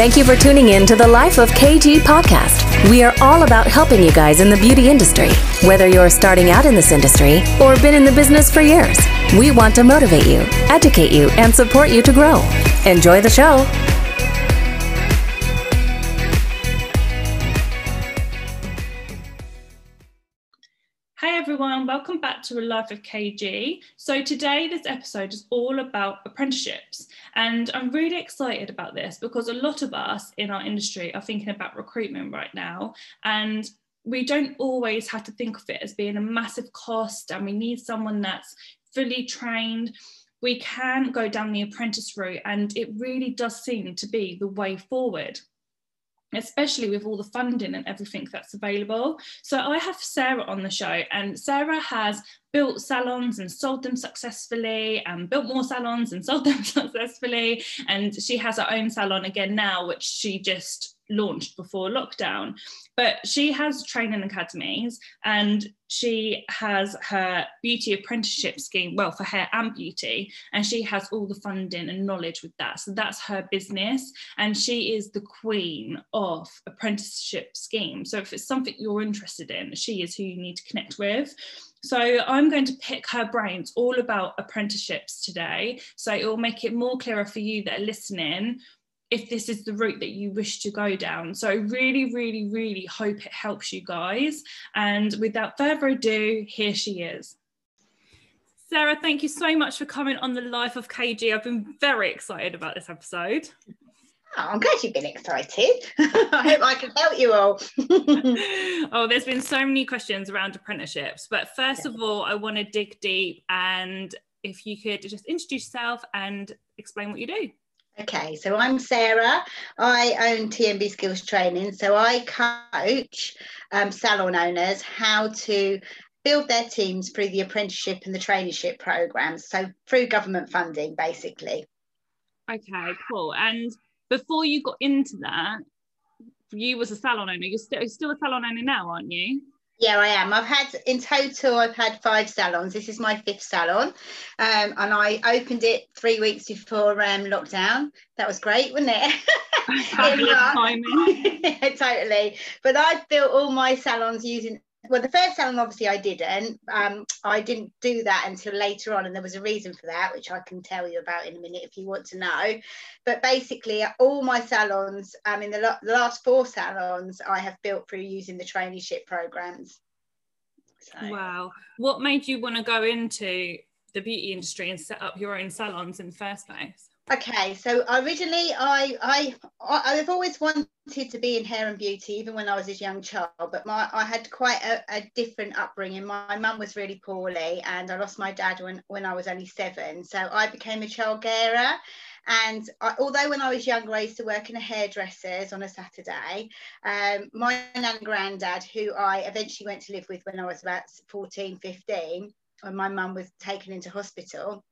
Thank you for tuning in to the Life of KG podcast. We are all about helping you guys in the beauty industry, whether you're starting out in this industry or been in the business for years. We want to motivate you, educate you, and support you to grow. Enjoy the show. Everyone, welcome back to A Life of KG. So, today, this episode is all about apprenticeships, and I'm really excited about this because a lot of us in our industry are thinking about recruitment right now, and we don't always have to think of it as being a massive cost, and we need someone that's fully trained. We can go down the apprentice route, and it really does seem to be the way forward especially with all the funding and everything that's available. So I have Sarah on the show, and Sarah has built salons and sold them successfully, and built more salons and sold them successfully. And she has her own salon again now, which she just launched before lockdown. But she has training academies and she has her beauty apprenticeship scheme, well, for hair and beauty, and she has all the funding and knowledge with that. So that's her business, and she is the queen of apprenticeship scheme. So if it's something you're interested in, she is who you need to connect with. So I'm going to pick her brains all about apprenticeships today. So it will make it more clearer for you that are listening if this is the route that you wish to go down. So I really, really, really hope it helps you guys. And without further ado, here she is. Sarah, thank you so much for coming on the Life of KG. I've been very excited about this episode. Oh, I'm glad you've been excited. I hope I can help you all. oh, there's been so many questions around apprenticeships. But first yeah. of all, I want to dig deep and if you could just introduce yourself and explain what you do. Okay, so I'm Sarah. I own TMB Skills Training. So I coach um, salon owners how to build their teams through the apprenticeship and the traineeship programs. So through government funding, basically. Okay, cool. And before you got into that, you was a salon owner. You're you're still a salon owner now, aren't you? Yeah, I am. I've had in total, I've had five salons. This is my fifth salon, um, and I opened it three weeks before um, lockdown. That was great, wasn't it? yeah, totally. But I've built all my salons using well, the first salon obviously I didn't. Um, I didn't do that until later on, and there was a reason for that, which I can tell you about in a minute if you want to know. But basically, all my salons, um, mean, the, the last four salons, I have built through using the traineeship programs. So. Wow. What made you want to go into the beauty industry and set up your own salons in the first place? Okay, so originally I I I've always wanted to be in hair and beauty, even when I was a young child. But my I had quite a, a different upbringing. My mum was really poorly, and I lost my dad when when I was only seven. So I became a child carer. And I, although when I was younger, I used to work in a hairdresser's on a Saturday, um, my nan and granddad, who I eventually went to live with when I was about 14, 15, when my mum was taken into hospital,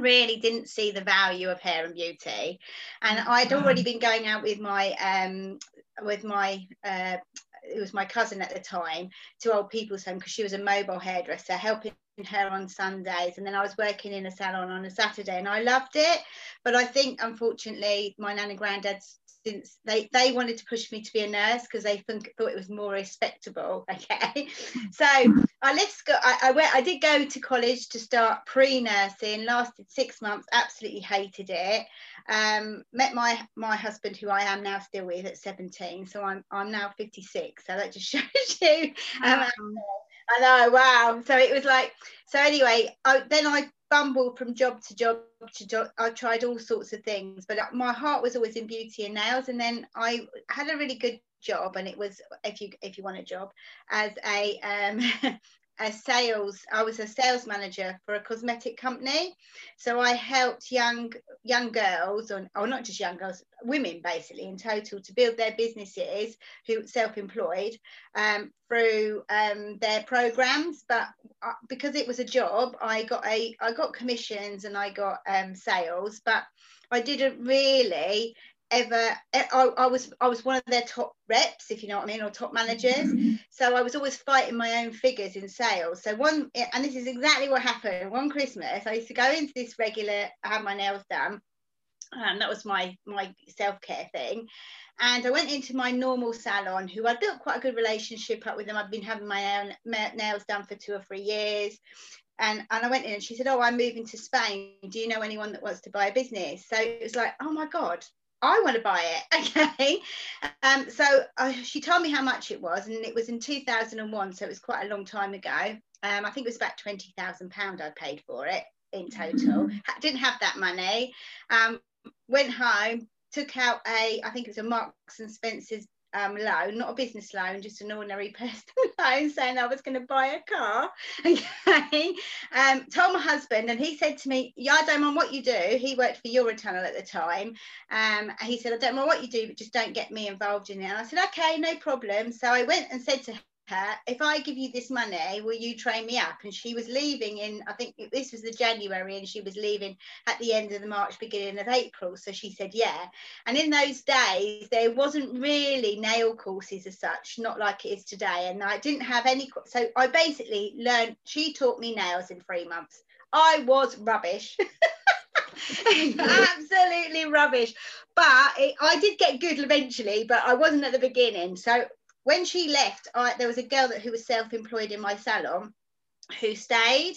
really didn't see the value of hair and beauty. And i'd already been going out with my um with my uh it was my cousin at the time to old people's home because she was a mobile hairdresser helping her on sundays. And then i was working in a salon on a saturday and i loved it. But i think unfortunately my nan and granddad's since they they wanted to push me to be a nurse because they think, thought it was more respectable okay? So i left school I, I went i did go to college to start pre-nursing lasted six months absolutely hated it. Um, met my my husband who i am now still with at 17 so i'm i'm now 56 so that just shows you um, I know, wow. So it was like, so anyway, I, then I bumbled from job to job to job. I tried all sorts of things, but my heart was always in beauty and nails. And then I had a really good job, and it was if you if you want a job as a um, a sales i was a sales manager for a cosmetic company. So i helped young young girls or, or not just young girls women basically in total to build their businesses who self-employed um, through um, their programs. But uh, because it was a job i got a i got commissions and i got um, sales. But i didn't really ever eh, I, I, was I was one of their top reps if you know what I mean or top managers. So I was always fighting my own figures in sales. So one eh, and this is exactly what happened. One Christmas I used to go into this regular I had my nails done. And that was my my self-care thing. And I went into my normal salon who I built quite a good relationship up with them. I've been having my own nails done for two or three years. And and I went in and she said, "Oh, I'm moving to Spain. Do you know anyone that wants to buy a business?" So it was like, "Oh my god, I want to buy it." Okay, um, so uh, she told me how much it was, and it was in 2001, so it was quite a long time ago. Um, I think it was about twenty thousand pound I paid for it in total. Mm-hmm. Didn't have that money. Um, went home, took out a, I think it was a Marks and Spencer's um, loan, not a business loan, just an ordinary personal loan, saying I was going to buy a car. Okay. Um, told my husband, and he said to me, Yeah, I don't mind what you do. He worked for Eurotunnel at the time. Um, he said, I don't mind what you do, but just don't get me involved in it. And I said, Okay, no problem. So I went and said to her, if I give you this money, will you train me up? And she was leaving in, I think this was the January, and she was leaving at the end of the March, beginning of April. So she said, yeah. And in those days, there wasn't really nail courses as such, not like it is today. And I didn't have any, so I basically learned, she taught me nails in three months. I was rubbish. absolutely rubbish but it, i did get good eventually but i wasn't at the beginning so when she left, I, there was a girl that, who was self-employed in my salon who stayed.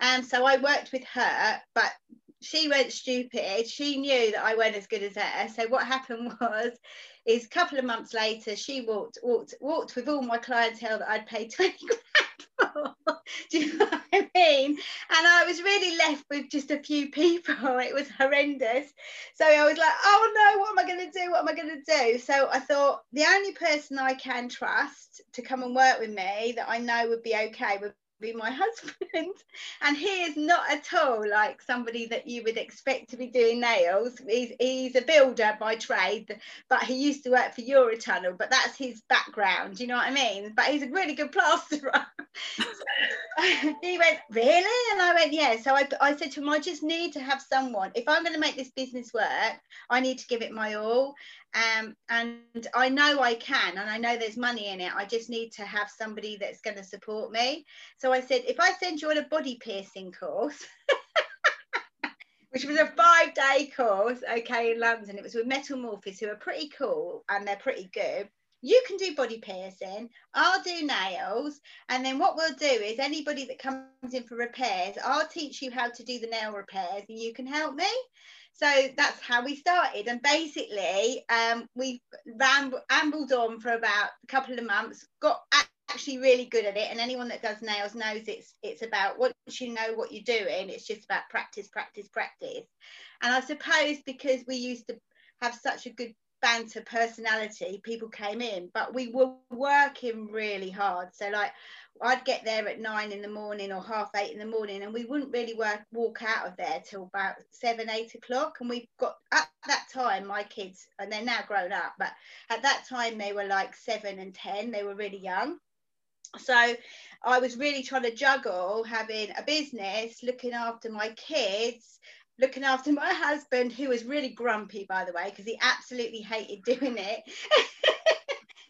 And so I worked with her, but she went stupid. She knew that I weren't as good as her. So what happened was, is a couple of months later, she walked, walked, walked with all my clientele that I'd paid 20 grand. Do you know what I mean? And I was really left with just a few people. It was horrendous. So I was like, oh no, what am I going to do? What am I going to do? So I thought the only person I can trust to come and work with me that I know would be okay would be my husband. And he is not at all like somebody that you would expect to be doing nails. He's, he's a builder by trade but he used to work for Eurotunnel but that's his background you know what I mean? But he's a really good plasterer. He went really? And I went yeah. So I, I said to him I just need to have someone. If I'm going to make this business work I need to give it my all um, and I know I can, and I know there's money in it. I just need to have somebody that's going to support me. So I said, if I send you on a body piercing course, which was a five day course, okay, in London, it was with Metamorphosis, who are pretty cool and they're pretty good. You can do body piercing, I'll do nails, and then what we'll do is anybody that comes in for repairs, I'll teach you how to do the nail repairs and you can help me. So that's how we started. And basically, um, we ambled on for about a couple of months, got actually really good at it. And anyone that does nails knows it's it's about once you know what you're doing, it's just about practice, practice, practice. And I suppose because we used to have such a good banter personality people came in but we were working really hard so like I'd get there at nine in the morning or half eight in the morning, and we wouldn't really work walk out of there till about seven, eight o'clock. And we've got at that time my kids, and they're now grown up, but at that time they were like seven and ten. They were really young. So I was really trying to juggle having a business, looking after my kids, looking after my husband, who was really grumpy, by the way, because he absolutely hated doing it.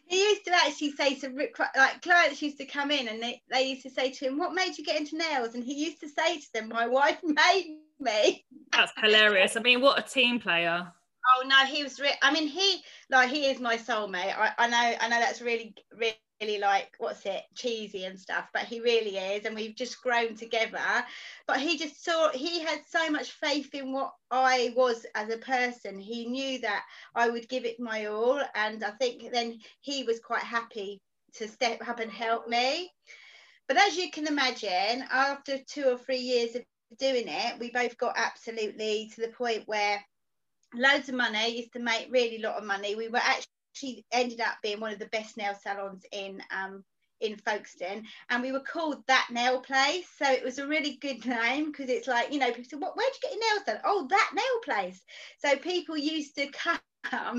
He used to actually say to like clients used to come in and they, they used to say to him what made you get into nails? And he used to say to them my wife made me. That's hilarious. I mean what a team player. Oh no he was re- i mean he like he is my soulmate. I, I know i know that's really really really like what's it cheesy and stuff but he really is and we've just grown together. But he just saw he had so much faith in what i was as a person. He knew that i would give it my all and i think then he was quite happy to step up and help me. But as you can imagine after two or three years of doing it we both got absolutely to the point where loads of money used to make really a lot of money. We were actually she ended up being one of the best nail salons in um, in Folkestone, and we were called that nail place. So it was a really good name because it's like you know people said, "What? Where'd you get your nails done?" Oh, that nail place. So people used to come.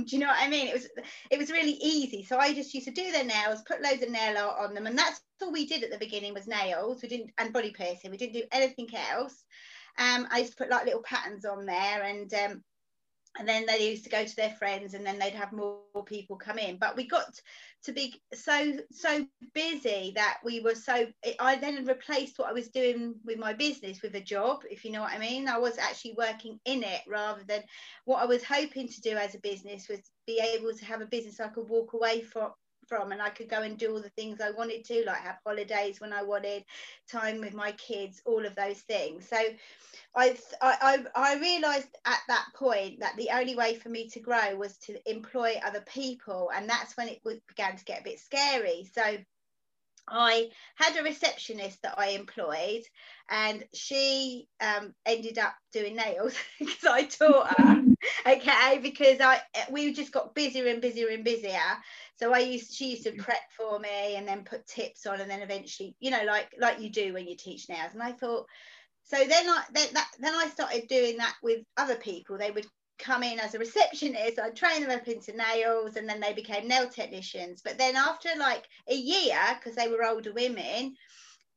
Do you know what I mean? It was it was really easy. So I just used to do their nails, put loads of nail art on them, and that's all we did at the beginning was nails. We didn't and body piercing. We didn't do anything else. Um, I used to put like little patterns on there, and um, and then they used to go to their friends and then they'd have more people come in. But we got to be so so busy that we were so i then replaced what i was doing with my business with a job if you know what i mean. I was actually working in it rather than what i was hoping to do as a business was be able to have a business i could walk away from from and I could go and do all the things I wanted to, like have holidays when I wanted, time with my kids, all of those things. So I I I realized at that point that the only way for me to grow was to employ other people and that's when it began to get a bit scary. So I had a receptionist that I employed, and she um, ended up doing nails because I taught her. Okay, because I we just got busier and busier and busier. So I used she used to prep for me and then put tips on, and then eventually, you know, like like you do when you teach nails. And I thought, so then I then that then I started doing that with other people. They would come in as a receptionist. I'd train them up into nails and then they became nail technicians. But then after like a year, because they were older women,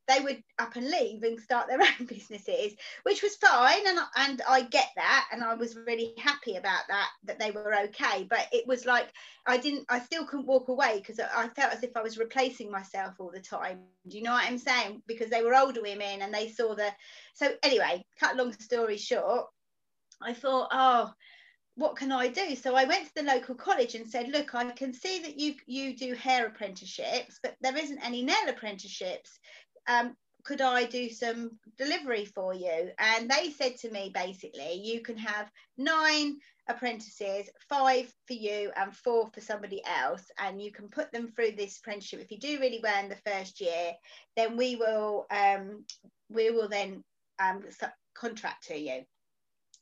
they would up and leave and start their own businesses, which was fine. And, and I get that. And I was really happy about that, that they were okay. But it was like, I didn't, I still couldn't walk away because I felt as if I was replacing myself all the time. Do you know what I'm saying? Because they were older women and they saw the, so anyway, cut long story short, I thought, oh, what can I do? So I went to the local college and said, look, I can see that you you do hair apprenticeships, but there isn't any nail apprenticeships. Um, could I do some delivery for you? And they said to me, basically, you can have nine apprentices, five for you and four for somebody else, and you can put them through this apprenticeship. If you do really well in the first year, then we will um, we will then um, contract to you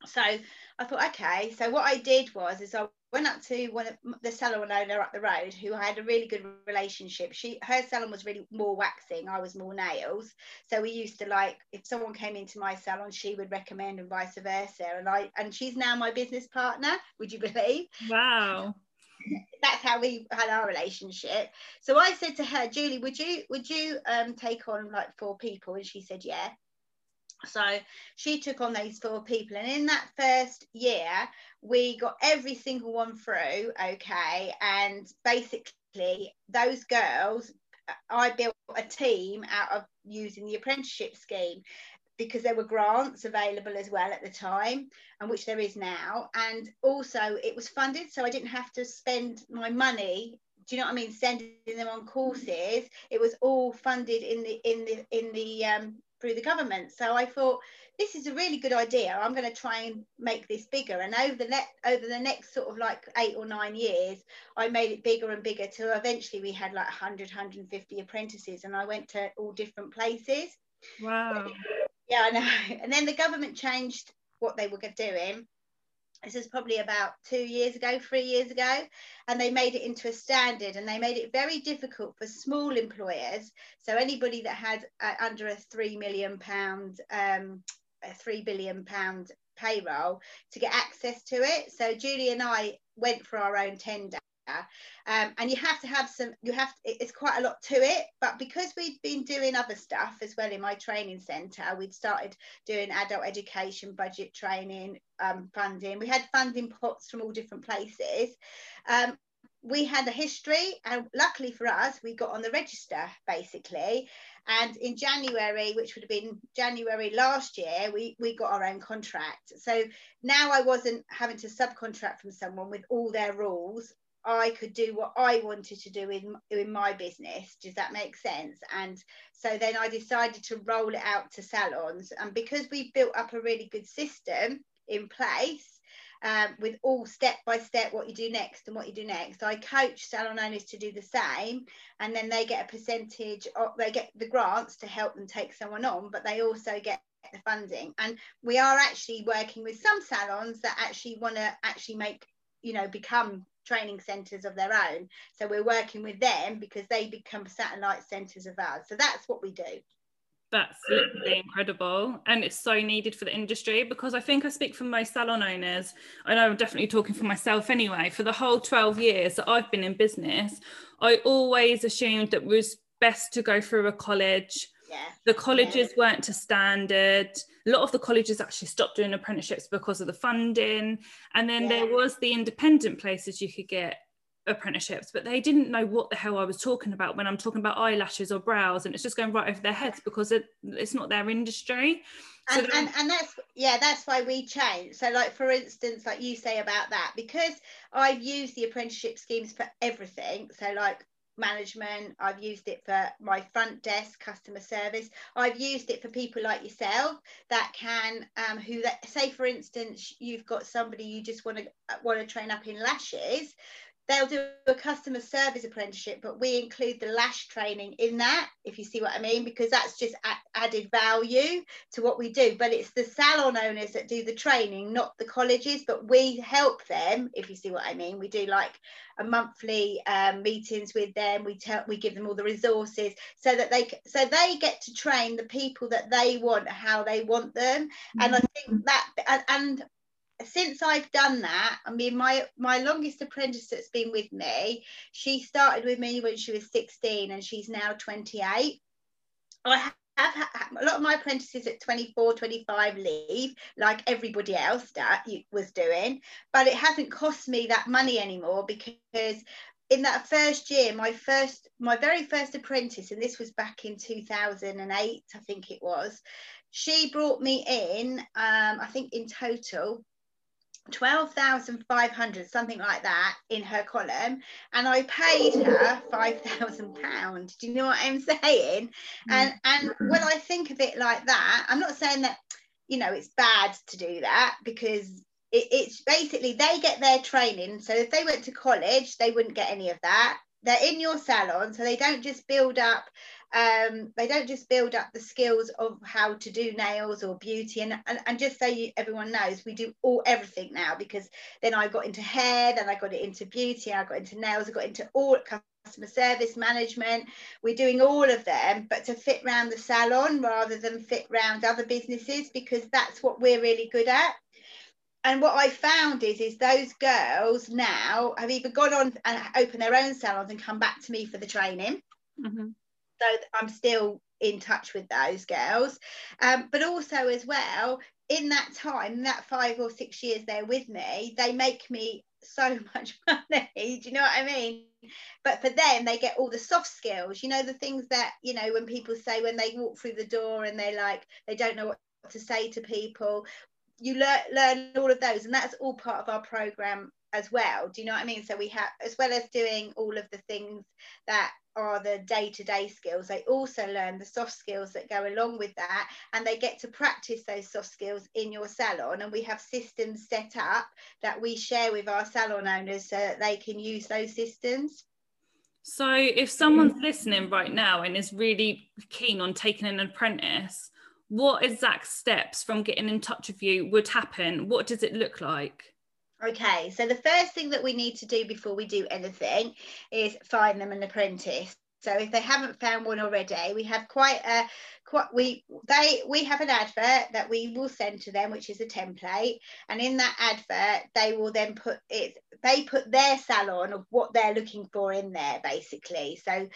so I thought, okay. So what I did was, is I went up to one of the salon owner up the road, who I had a really good relationship. She, her salon was really more waxing. I was more nails. So we used to like, if someone came into my salon, she would recommend, and vice versa. And I, and she's now my business partner. Would you believe? Wow. That's how we had our relationship. So I said to her, Julie, would you would you um, take on like four people? And she said, yeah. So she took on these four people, and in that first year, we got every single one through, okay. And basically, those girls, I built a team out of using the apprenticeship scheme because there were grants available as well at the time, and which there is now. And also, it was funded, so I didn't have to spend my money do you know what I mean? Sending them on courses. It was all funded in the in the in the um, through the government. So I thought this is a really good idea. I'm going to try and make this bigger. And over the ne- over the next sort of like eight or nine years, I made it bigger and bigger till eventually we had like 100, 150 apprentices, and I went to all different places. Wow. Yeah, I know. And then the government changed what they were doing this is probably about two years ago, three years ago, and they made it into a standard and they made it very difficult for small employers. So anybody that had uh, under a three million pound, um, a three billion pound payroll to get access to it. So Julie and I went for our own tender um, and you have to have some you have it's quite a lot to it but because we've been doing other stuff as well in my training center we'd started doing adult education budget training um, funding. We had funding pots from all different places. Um, we had a history and luckily for us we got on the register basically. And in january which would have been january last year we we got our own contract. So now i wasn't having to subcontract from someone with all their rules I could do what I wanted to do in, in my business. Does that make sense? And so then I decided to roll it out to salons. And because we built up a really good system in place, um, with all step by step what you do next and what you do next. I coach salon owners to do the same, and then they get a percentage of they get the grants to help them take someone on, but they also get the funding. And we are actually working with some salons that actually want to actually make you know become training centres of their own. So we're working with them because they become satellite centres of ours. So that's what we do. That's literally incredible. And it's so needed for the industry because I think I speak for most salon owners. I know I'm definitely talking for myself anyway. For the whole 12 years that I've been in business, I always assumed that it was best to go through a college yeah. The colleges yeah. weren't to standard. A lot of the colleges actually stopped doing apprenticeships because of the funding. And then yeah. there was the independent places you could get apprenticeships, but they didn't know what the hell I was talking about when I'm talking about eyelashes or brows, and it's just going right over their heads because it, it's not their industry. So and, and, and that's yeah that's why we change so like for instance like you say about that because i've used the apprenticeship schemes for everything so like management i've used it for my front desk customer service. I've used it for people like yourself that can um, who that say for instance you've got somebody you just want to want to train up in lashes they'll do a customer service apprenticeship, but we include the lash training in that, if you see what I mean, because that's just added value to what we do. But it's the salon owners that do the training, not the colleges, but we help them, if you see what I mean. We do like a monthly um, meetings with them. We tell, we give them all the resources so that they so they get to train the people that they want, how they want them. Mm-hmm. And I think that and, and since I've done that, I mean, my my longest apprentice that's been with me, she started with me when she was 16 and she's now 28. I have a lot of my apprentices at 24 25 leave like everybody else that was doing but it hasn't cost me that money anymore because in that first year my first my very first apprentice and this was back in 2008 i think it was she brought me in um, i think in total 12,500, something like that, in her column, and I paid her five thousand pounds. Do you know what I'm saying? Mm. And and when I think of it like that, I'm not saying that you know it's bad to do that because it, it's basically they get their training. So if they went to college, they wouldn't get any of that. They're in your salon, so they don't just build up um, they don't just build up the skills of how to do nails or beauty and, and, and just so you, everyone knows we do all everything now because then I got into hair then I got into beauty I got into nails I got into all customer service management we're doing all of them but to fit round the salon rather than fit round other businesses because that's what we're really good at and what I found is is those girls now have either gone on and opened their own salons and come back to me for the training mm-hmm so I'm still in touch with those girls. Um, but also, as well, in that time, that five or six years they're with me, they make me so much money. Do you know what I mean? But for them, they get all the soft skills, you know, the things that, you know, when people say when they walk through the door and they're like, they don't know what to say to people, you learn, learn all of those. And that's all part of our program as well. Do you know what I mean? So we have, as well as doing all of the things that are the day-to-day skills they also learn the soft skills that go along with that and they get to practice those soft skills in your salon and we have systems set up that we share with our salon owners so that they can use those systems so if someone's listening right now and is really keen on taking an apprentice what exact steps from getting in touch with you would happen what does it look like Okay, so the first thing that we need to do before we do anything is find them an apprentice. So if they haven't found one already, we have quite a quite we they we have an advert that we will send to them, which is a template, and in that advert they will then put it. They put their salon of what they're looking for in there, basically. So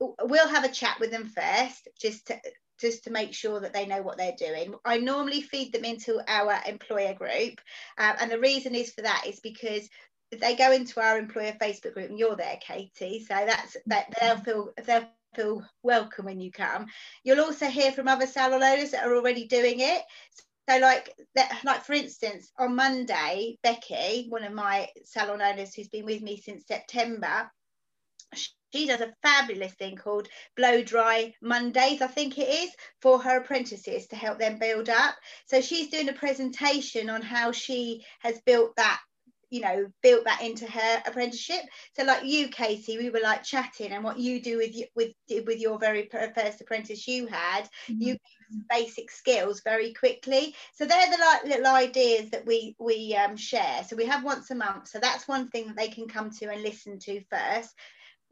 we'll have a chat with them first, just to just to make sure that they know what they're doing. I normally feed them into our employer group. Um, and the reason is for that is because they go into our employer Facebook group and you're there, Katie. So that's that they'll feel they'll feel welcome when you come. You'll also hear from other salon owners that are already doing it. So like that, like for instance, on Monday, Becky, one of my salon owners who's been with me since September, she does a fabulous thing called blow dry Mondays, I think it is, for her apprentices to help them build up. So she's doing a presentation on how she has built that you know built that into her apprenticeship. So like you Katie we were like chatting and what you do with you with with your very first apprentice you had mm-hmm. you basic skills very quickly. So they're the like little ideas that we we um, share. So we have once a month. So that's one thing that they can come to and listen to first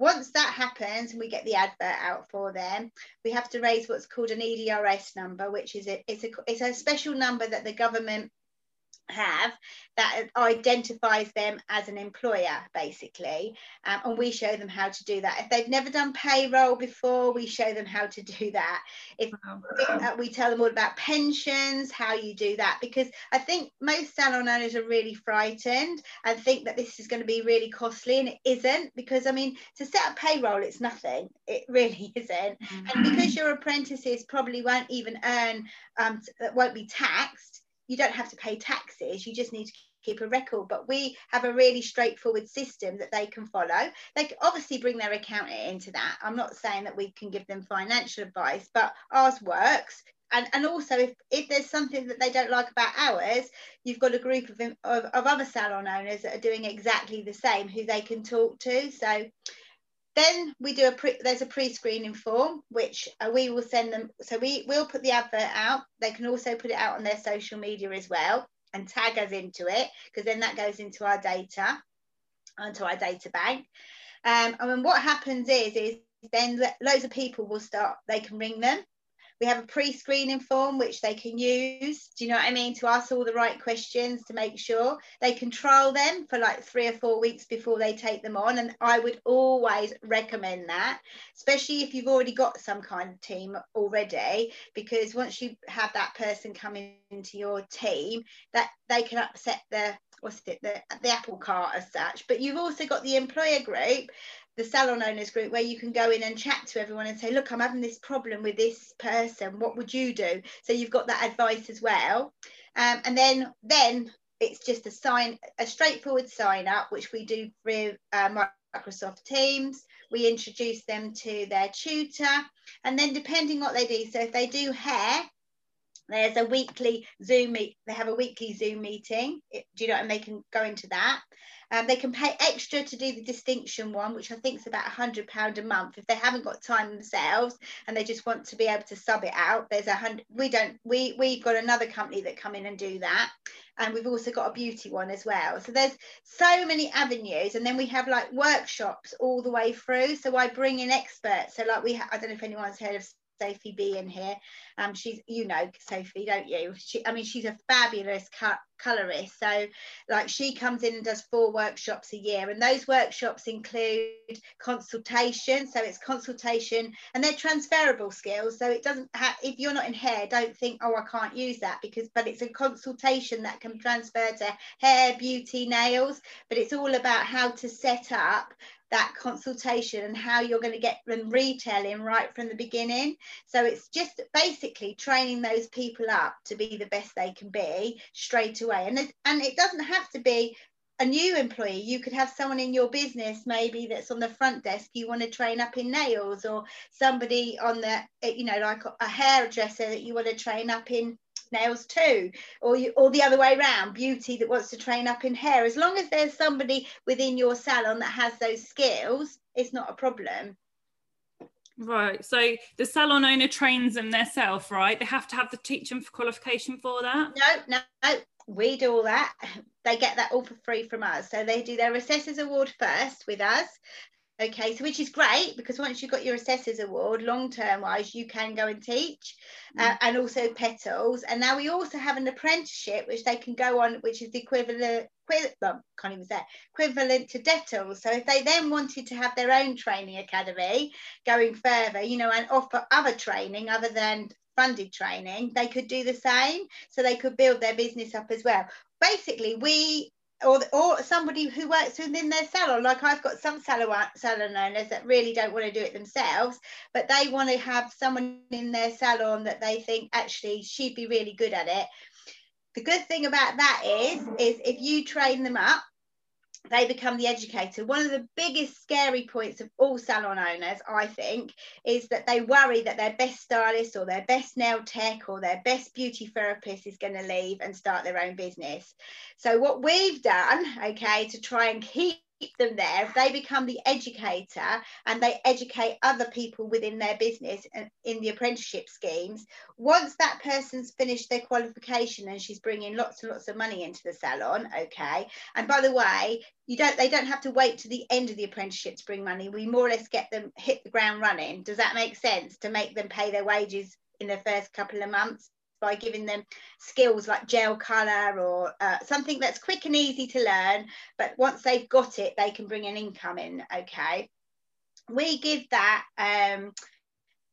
once that happens and we get the advert out for them, we have to raise what's called an EDRS number, which is a, it's a, it's a special number that the government have that identifies them as an employer basically. Um, and we show them how to do that. If they've never done payroll before we show them how to do that. If uh, we tell them all about pensions how you do that because i think most salon owners are really frightened and think that this is going to be really costly and it isn't because i mean to set up payroll it's nothing. It really isn't. Mm-hmm. and because your apprentices probably won't even earn um, won't be taxed you don't have to pay taxes you just need to keep a record. But we have a really straightforward system that they can follow. They can obviously bring their accountant into that. I'm not saying that we can give them financial advice but ours works. And, and also if, if there's something that they don't like about ours you've got a group of, of, of other salon owners that are doing exactly the same who they can talk to. So then we do a pre, there's a pre-screening form which uh, we will send them so we will put the advert out. They can also put it out on their social media as well and tag us into it because then that goes into our data onto our data bank. Um, and then what happens is is then loads of people will start they can ring them we have a pre-screening form which they can use do you know what i mean to ask all the right questions to make sure. They can trial them for like three or four weeks before they take them on and i would always recommend that especially if you've already got some kind of team already because once you have that person coming into your team that they can upset the what's it the, the apple cart as such. But you've also got the employer group the salon owners group where you can go in and chat to everyone and say look i'm having this problem with this person. What would you do? So you've got that advice as well. Um, and then then it's just a sign a straightforward sign up which we do through uh, microsoft teams. We introduce them to their tutor. And then depending what they do so if they do hair there's a weekly zoom meet they have a weekly zoom meeting do you know and they can go into that um, they can pay extra to do the distinction one, which I think is about hundred pound a month. If they haven't got time themselves and they just want to be able to sub it out, there's a hundred. We don't. We we've got another company that come in and do that, and we've also got a beauty one as well. So there's so many avenues, and then we have like workshops all the way through. So I bring in experts. So like we, ha- I don't know if anyone's heard of Sophie B in here. Um, she's you know Sophie, don't you? She, I mean, she's a fabulous colorist. So, like, she comes in and does four workshops a year, and those workshops include consultation. So it's consultation, and they're transferable skills. So it doesn't have. If you're not in hair, don't think, oh, I can't use that because, but it's a consultation that can transfer to hair, beauty, nails. But it's all about how to set up that consultation and how you're going to get them retailing right from the beginning. So it's just basically training those people up to be the best they can be straight away. And and it doesn't have to be a new employee. You could have someone in your business maybe that's on the front desk you want to train up in nails, or somebody on the you know like a hairdresser that you want to train up in nails too or you or the other way around beauty that wants to train up in hair as long as there's somebody within your salon that has those skills it's not a problem Right. So the salon owner trains them themselves, right? They have to have the teaching for qualification for that? No, no, no. We do all that. They get that all for free from us. So they do their assessors award first with us. Okay, so which is great because once you've got your assessors award, long term wise, you can go and teach, uh, mm. and also PTLLS. And now we also have an apprenticeship which they can go on, which is the equivalent, well, can't even say equivalent to DTLLS. So if they then wanted to have their own training academy going further, you know, and offer other training other than funded training, they could do the same. So they could build their business up as well. Basically, we or, or somebody who works within their salon. Like I've got some salon, salon owners that really don't want to do it themselves, but they want to have someone in their salon that they think actually she'd be really good at it. The good thing about that is, is if you train them up, they become the educator. One of the biggest scary points of all salon owners, I think, is that they worry that their best stylist or their best nail tech or their best beauty therapist is going to leave and start their own business. So, what we've done, okay, to try and keep them there, they become the educator and they educate other people within their business and in the apprenticeship schemes, once that person's finished their qualification and she's bringing lots and lots of money into the salon, okay. And by the way, you don't they don't have to wait to the end of the apprenticeship to bring money. We more or less get them hit the ground running. Does that make sense to make them pay their wages in the first couple of months? By giving them skills like gel color or uh, something that's quick and easy to learn but once they've got it they can bring an income in okay we give that um,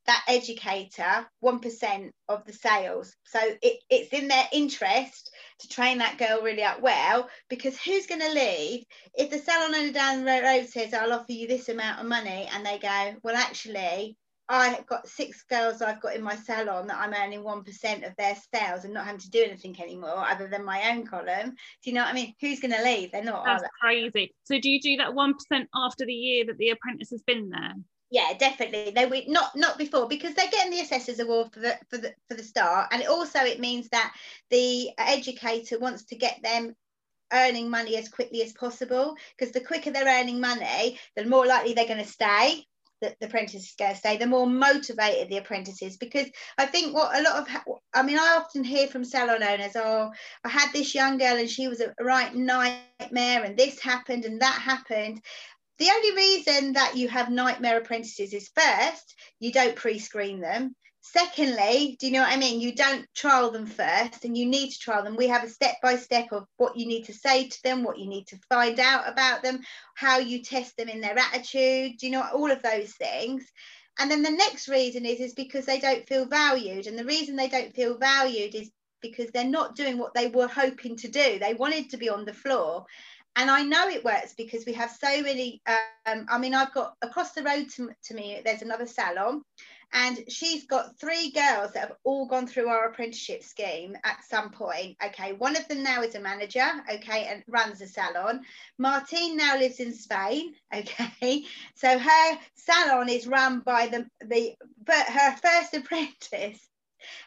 that educator 1% of the sales. So it, it's in their interest to train that girl really up well because who's going to leave if the salon owner down the road says, I'll offer you this amount of money, and they go, Well, actually, I've got six girls I've got in my salon that I'm earning 1% of their sales and not having to do anything anymore other than my own column. Do you know what I mean? Who's going to leave? They're not. That's crazy. So do you do that 1% after the year that the apprentice has been there? yeah definitely they would not not before because they're getting the assessors award for the for the for the start and also it means that the educator wants to get them earning money as quickly as possible because the quicker they're earning money the more likely they're going to stay that the apprentices to stay, the more motivated the apprentices. Because I think what a lot of, I mean, I often hear from salon owners, oh, I had this young girl and she was a right nightmare, and this happened and that happened. The only reason that you have nightmare apprentices is first, you don't pre screen them. Secondly, do you know what I mean? You don't trial them first and you need to trial them. We have a step by step of what you need to say to them, what you need to find out about them, how you test them in their attitude, do you know, all of those things. And then the next reason is, is because they don't feel valued. And the reason they don't feel valued is because they're not doing what they were hoping to do. They wanted to be on the floor and I know it works because we have so many. Um, I mean, I've got across the road to, to me, there's another salon, and she's got three girls that have all gone through our apprenticeship scheme at some point. Okay, one of them now is a manager, okay, and runs a salon. Martine now lives in Spain, okay, so her salon is run by the the but her first apprentice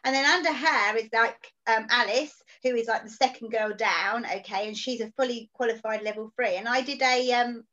and then under her is like um, Alice, who is like the second girl down, okay, and she's a fully qualified level three. And I did a um,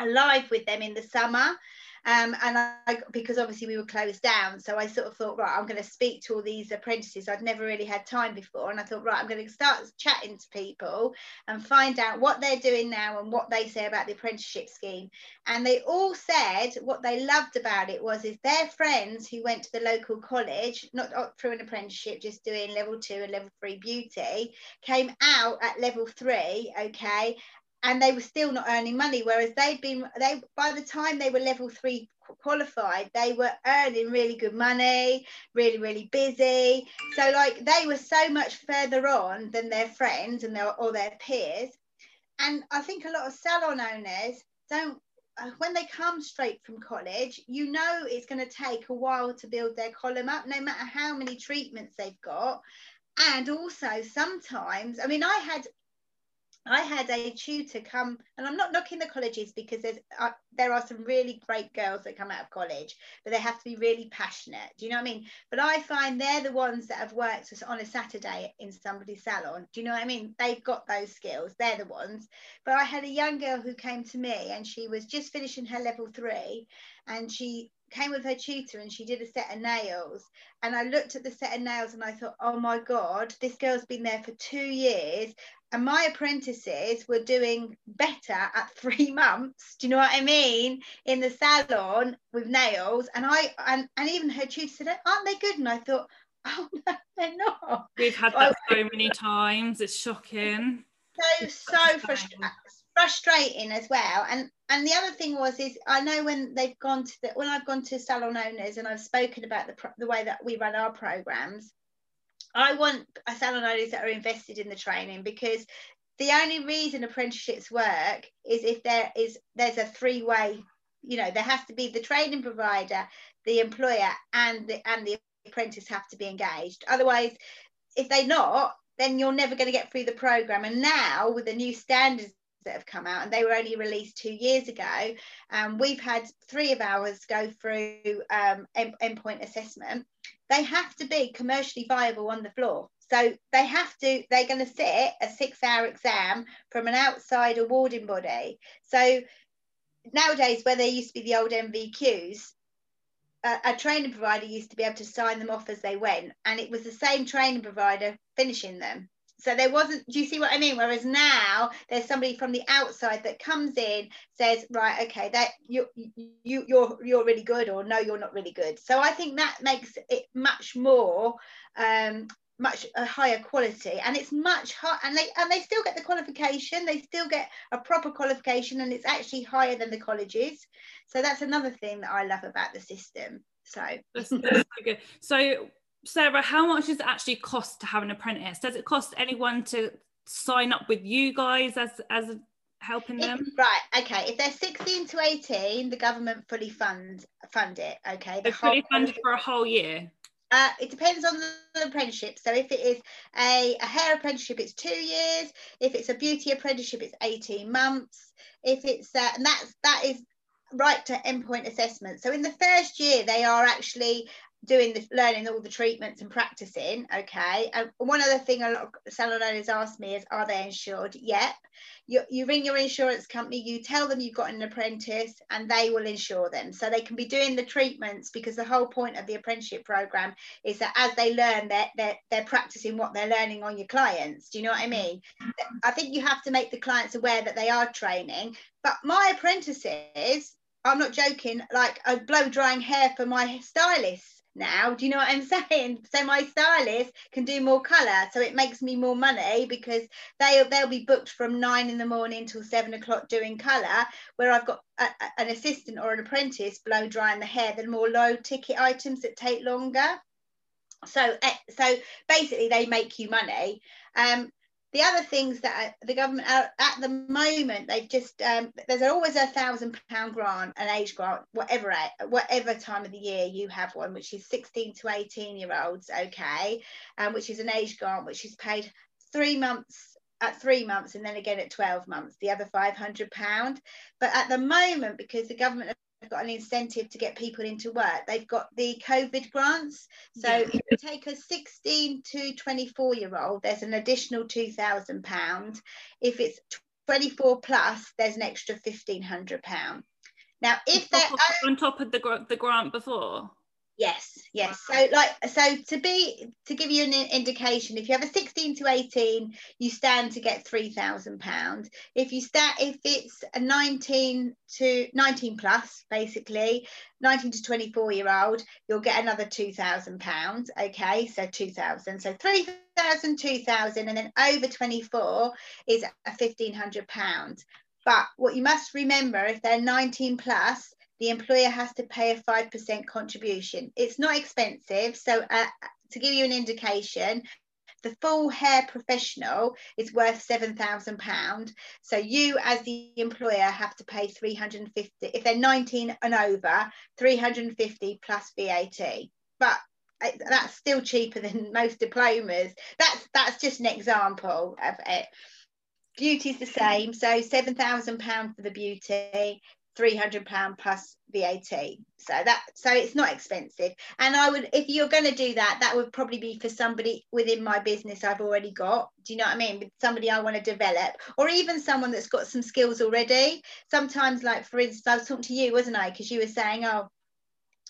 a live with them in the summer um, and I, because obviously we were closed down, so I sort of thought, right, I'm going to speak to all these apprentices. I'd never really had time before, and I thought, right, I'm going to start chatting to people and find out what they're doing now and what they say about the apprenticeship scheme. And they all said what they loved about it was is their friends who went to the local college, not through an apprenticeship, just doing level two and level three beauty, came out at level three, okay, and they were still not earning money whereas they'd been they by the time they were level three qualified they were earning really good money really really busy so like they were so much further on than their friends and their or their peers and i think a lot of salon owners don't uh, when they come straight from college, you know it's going to take a while to build their column up, no matter how many treatments they've got. And also, sometimes, I mean, I had I had a tutor come, and I'm not knocking the colleges because there's uh, there are some really great girls that come out of college, but they have to be really passionate. Do you know what I mean? But I find they're the ones that have worked on a Saturday in somebody's salon. Do you know what I mean? They've got those skills. They're the ones. But I had a young girl who came to me, and she was just finishing her level three, and she came with her tutor and she did a set of nails. And i looked at the set of nails and i thought oh my god this girl's been there for two years. And my apprentices were doing better at three months. Do you know what i mean? In the salon with nails. And i and, and even her tutor said aren't they good? And i thought oh no they're not. We've had that so many times. It's shocking. So so frustrating frustrating as well. And and the other thing was is i know when they've gone to the when i've gone to salon owners and i've spoken about the, the way that we run our programs I want salon owners that are invested in the training because the only reason apprenticeships work is if there is there's a three way you know there has to be the training provider the employer and the and the apprentice have to be engaged. Otherwise if they're not then you're never going to get through the program. And now with the new standards that have come out and they were only released two years ago and um, we've had three of ours go through um, end, endpoint assessment they have to be commercially viable on the floor. So they have to, they're going to sit a six hour exam from an outside awarding body. So nowadays, where there used to be the old NVQs, a, a, training provider used to be able to sign them off as they went, and it was the same training provider finishing them so there wasn't do you see what i mean? Whereas now there's somebody from the outside that comes in says right okay that you you you're you're really good or no you're not really good. So i think that makes it much more um much a higher quality. And it's much high and they and they still get the qualification they still get a proper qualification and it's actually higher than the colleges. So that's another thing that i love about the system so. That's, that's good. So sarah how much does it actually cost to have an apprentice does it cost anyone to sign up with you guys as as helping them if, right okay if they're 16 to 18 the government fully funds fund it okay the fully funded for a whole year uh, it depends on the apprenticeship. So if it is a, a hair apprenticeship, it's two years. If it's a beauty apprenticeship, it's 18 months. If it's uh, and that's that is right to endpoint assessment. So in the first year, they are actually doing the learning all the treatments and practicing okay? And one other thing a lot of salon owners ask me is are they insured? Yep. You, you ring your insurance company you tell them you've got an apprentice and they will insure them. So they can be doing the treatments because the whole point of the apprenticeship program is that as they learn they're, they're, they're practicing what they're learning on your clients. Do you know what i mean? I think you have to make the clients aware that they are training. But my apprentices I'm not joking, like a blow drying hair for my stylist now. Do you know what I'm saying? So my stylist can do more colour, so it makes me more money because they they'll be booked from nine in the morning till seven o'clock doing colour, where I've got a, an assistant or an apprentice blow drying the hair. The more low ticket items that take longer. So eh, so basically, they make you money. Um, the other things that the government are, at the moment they've just um, there's always a thousand pound grant an age grant whatever at whatever time of the year you have one which is 16 to 18 year olds okay? Um, which is an age grant which is paid three months at three months and then again at 12 months the other 500 pound. But at the moment because the government got an incentive to get people into work. They've got the COVID grants. So yeah. if you take a 16 to 24 year old, there's an additional £2,000. If it's 24 plus, there's an extra £1,500. Now, if they're on top of the, the grant before, Yes, yes. So like so to be to give you an indication, if you have a 16 to 18, you stand to get three thousand pounds. If you start if it's a 19 to 19 plus, basically, 19 to 24 year old, you'll get another two thousand pounds. Okay, so two thousand. So three thousand, two thousand, and then over 24 is a fifteen hundred pounds. But what you must remember if they're 19 plus, the employer has to pay a 5% contribution. It's not expensive. So, uh, to give you an indication, the full hair professional is worth £7,000. So, you as the employer have to pay 350 if they're 19 and over, 350 plus VAT. But uh, that's still cheaper than most diplomas. That's that's just an example of it. Beauty's the same. So seven thousand pound for the beauty, 300 pound plus VAT. So that so it's not expensive. And I would if you're going to do that that would probably be for somebody within my business I've already got. Do you know what I mean? With somebody I want to develop or even someone that's got some skills already. Sometimes like for instance I was talking to you wasn't I because you were saying oh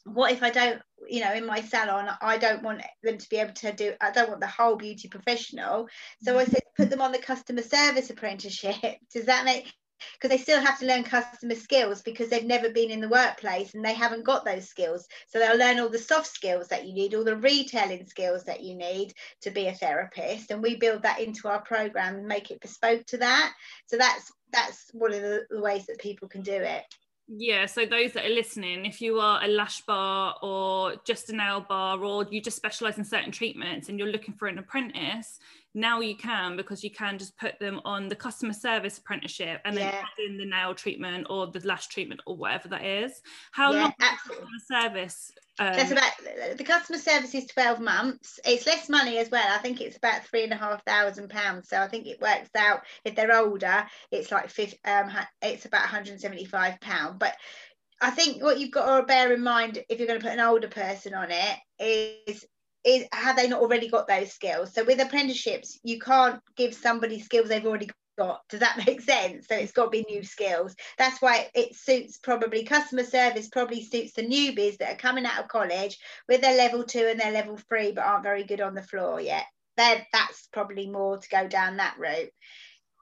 what if I don't, you know, in my salon, I don't want them to be able to do, I don't want the whole beauty professional. So I mm. said, put them on the customer service apprenticeship. Does that make, because they still have to learn customer skills because they've never been in the workplace and they haven't got those skills. So they'll learn all the soft skills that you need, all the retailing skills that you need to be a therapist. And we build that into our program and make it bespoke to that. So that's that's one of the, the ways that people can do it. Yeah, so those that are listening, if you are a lash bar or just a nail bar, or you just specialize in certain treatments and you're looking for an apprentice, now you can because you can just put them on the customer service apprenticeship and then yeah. add in the nail treatment or the lash treatment or whatever that is. How yeah, long absolutely. the service? Um, That's about the customer service is 12 months. It's less money as well. I think it's about three and a half thousand pounds. So I think it works out if they're older, it's like um, it's about 175 pound. But I think what you've got to bear in mind if you're going to put an older person on it is is have they not already got those skills? So with apprenticeships, you can't give somebody skills they've already got. Does that make sense? So it's got to be new skills. That's why it suits probably customer service probably suits the newbies that are coming out of college with their level two and their level three, but aren't very good on the floor yet. Then that's probably more to go down that route.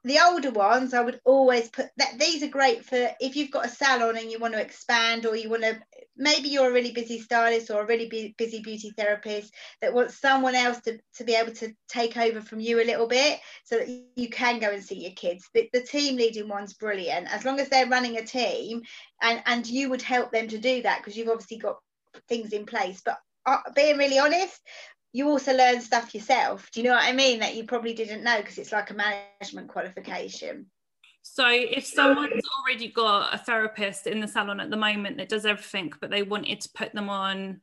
The older ones i would always put that these are great for if you've got a salon and you want to expand or you want to maybe you're a really busy stylist or a really busy beauty therapist that wants someone else to, to be able to take over from you a little bit so that you can go and see your kids. The, the team leading one's brilliant. As long as they're running a team and and you would help them to do that because you've obviously got things in place. But uh, being really honest you also learn stuff yourself. Do you know what I mean? That you probably didn't know because it's like a management qualification. So if someone's already got a therapist in the salon at the moment that does everything, but they wanted to put them on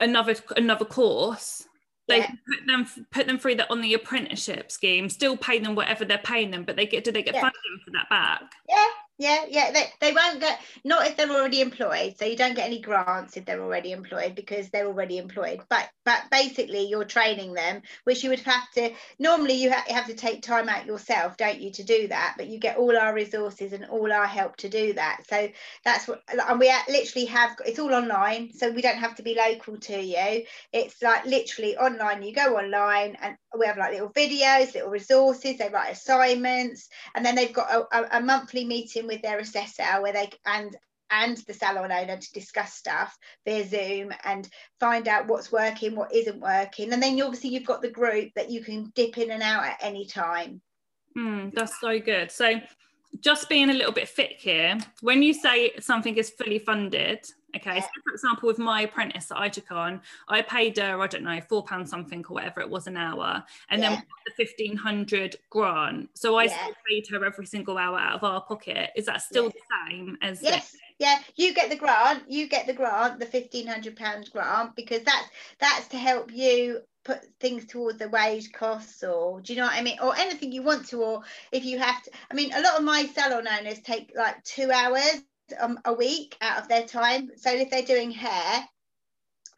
another another course, they yeah. put them put them through that on the apprenticeship scheme, still pay them whatever they're paying them, but they get do they get yeah. funding for that back? Yeah, yeah, yeah, they, they won't get not if they're already employed. So you don't get any grants if they're already employed because they're already employed. But but basically you're training them, which you would have to normally you ha- have to take time out yourself, don't you, to do that? But you get all our resources and all our help to do that. So that's what and we literally have it's all online, so we don't have to be local to you. It's like literally online. You go online and we have like little videos, little resources. They write assignments, and then they've got a, a monthly meeting with their assessor where they and and the salon owner to discuss stuff via Zoom and find out what's working, what isn't working. And then you, obviously you've got the group that you can dip in and out at any time. Mm, that's so good. So just being a little bit thick here, when you say something is fully funded, Okay, yeah. so for example, with my apprentice that I took on, I paid her, I don't know, four pounds something or whatever it was an hour, and yeah. then the fifteen hundred grant. So I yeah. still paid her every single hour out of our pocket. Is that still the same as? Yes. This? Yeah, you get the grant. You get the grant, the fifteen hundred pounds grant, because that's that's to help you put things towards the wage costs or do you know what I mean or anything you want to or if you have to I mean a lot of my salon owners take like two hours um, a week out of their time. So if they're doing hair,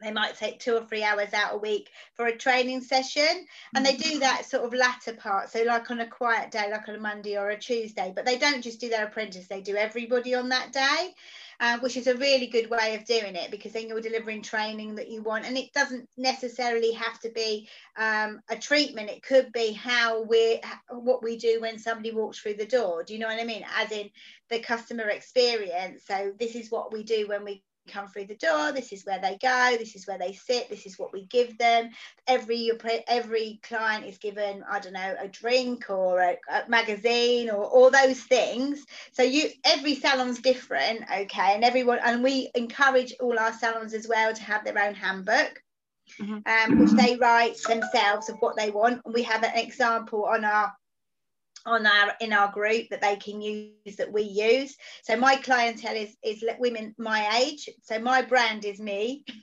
they might take two or three hours out a week for a training session. And they do that sort of latter part so like on a quiet day like on a monday or a tuesday but they don't just do their apprentice they do everybody on that day uh, which is a really good way of doing it because then you're delivering training that you want. And it doesn't necessarily have to be um, a treatment it could be how we what we do when somebody walks through the door. Do you know what i mean? As in the customer experience. So this is what we do when we come through the door this is where they go this is where they sit this is what we give them. Every every client is given i don't know a drink or a, a, magazine or all those things. So you every salon's different okay and everyone and we encourage all our salons as well to have their own handbook mm-hmm. um, which they write themselves of what they want. And we have an example on our on our in our group that they can use that we use. So my clientele is is women my age. So my brand is me.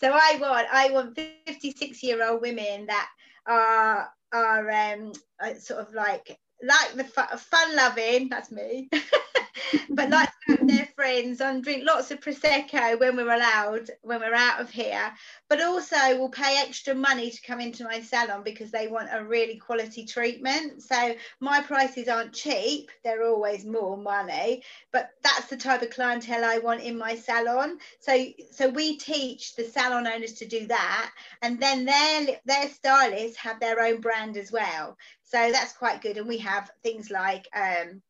So i want i want 56 year old women that are are um uh, sort of like like the fun loving that's me but like their friends and drink lots of prosecco when we're allowed when we're out of here. But also will pay extra money to come into my salon because they want a really quality treatment. So my prices aren't cheap. They're always more money. But that's the type of clientele i want in my salon. So so we teach the salon owners to do that. And then their their stylists have their own brand as well. So that's quite good. And we have things like um,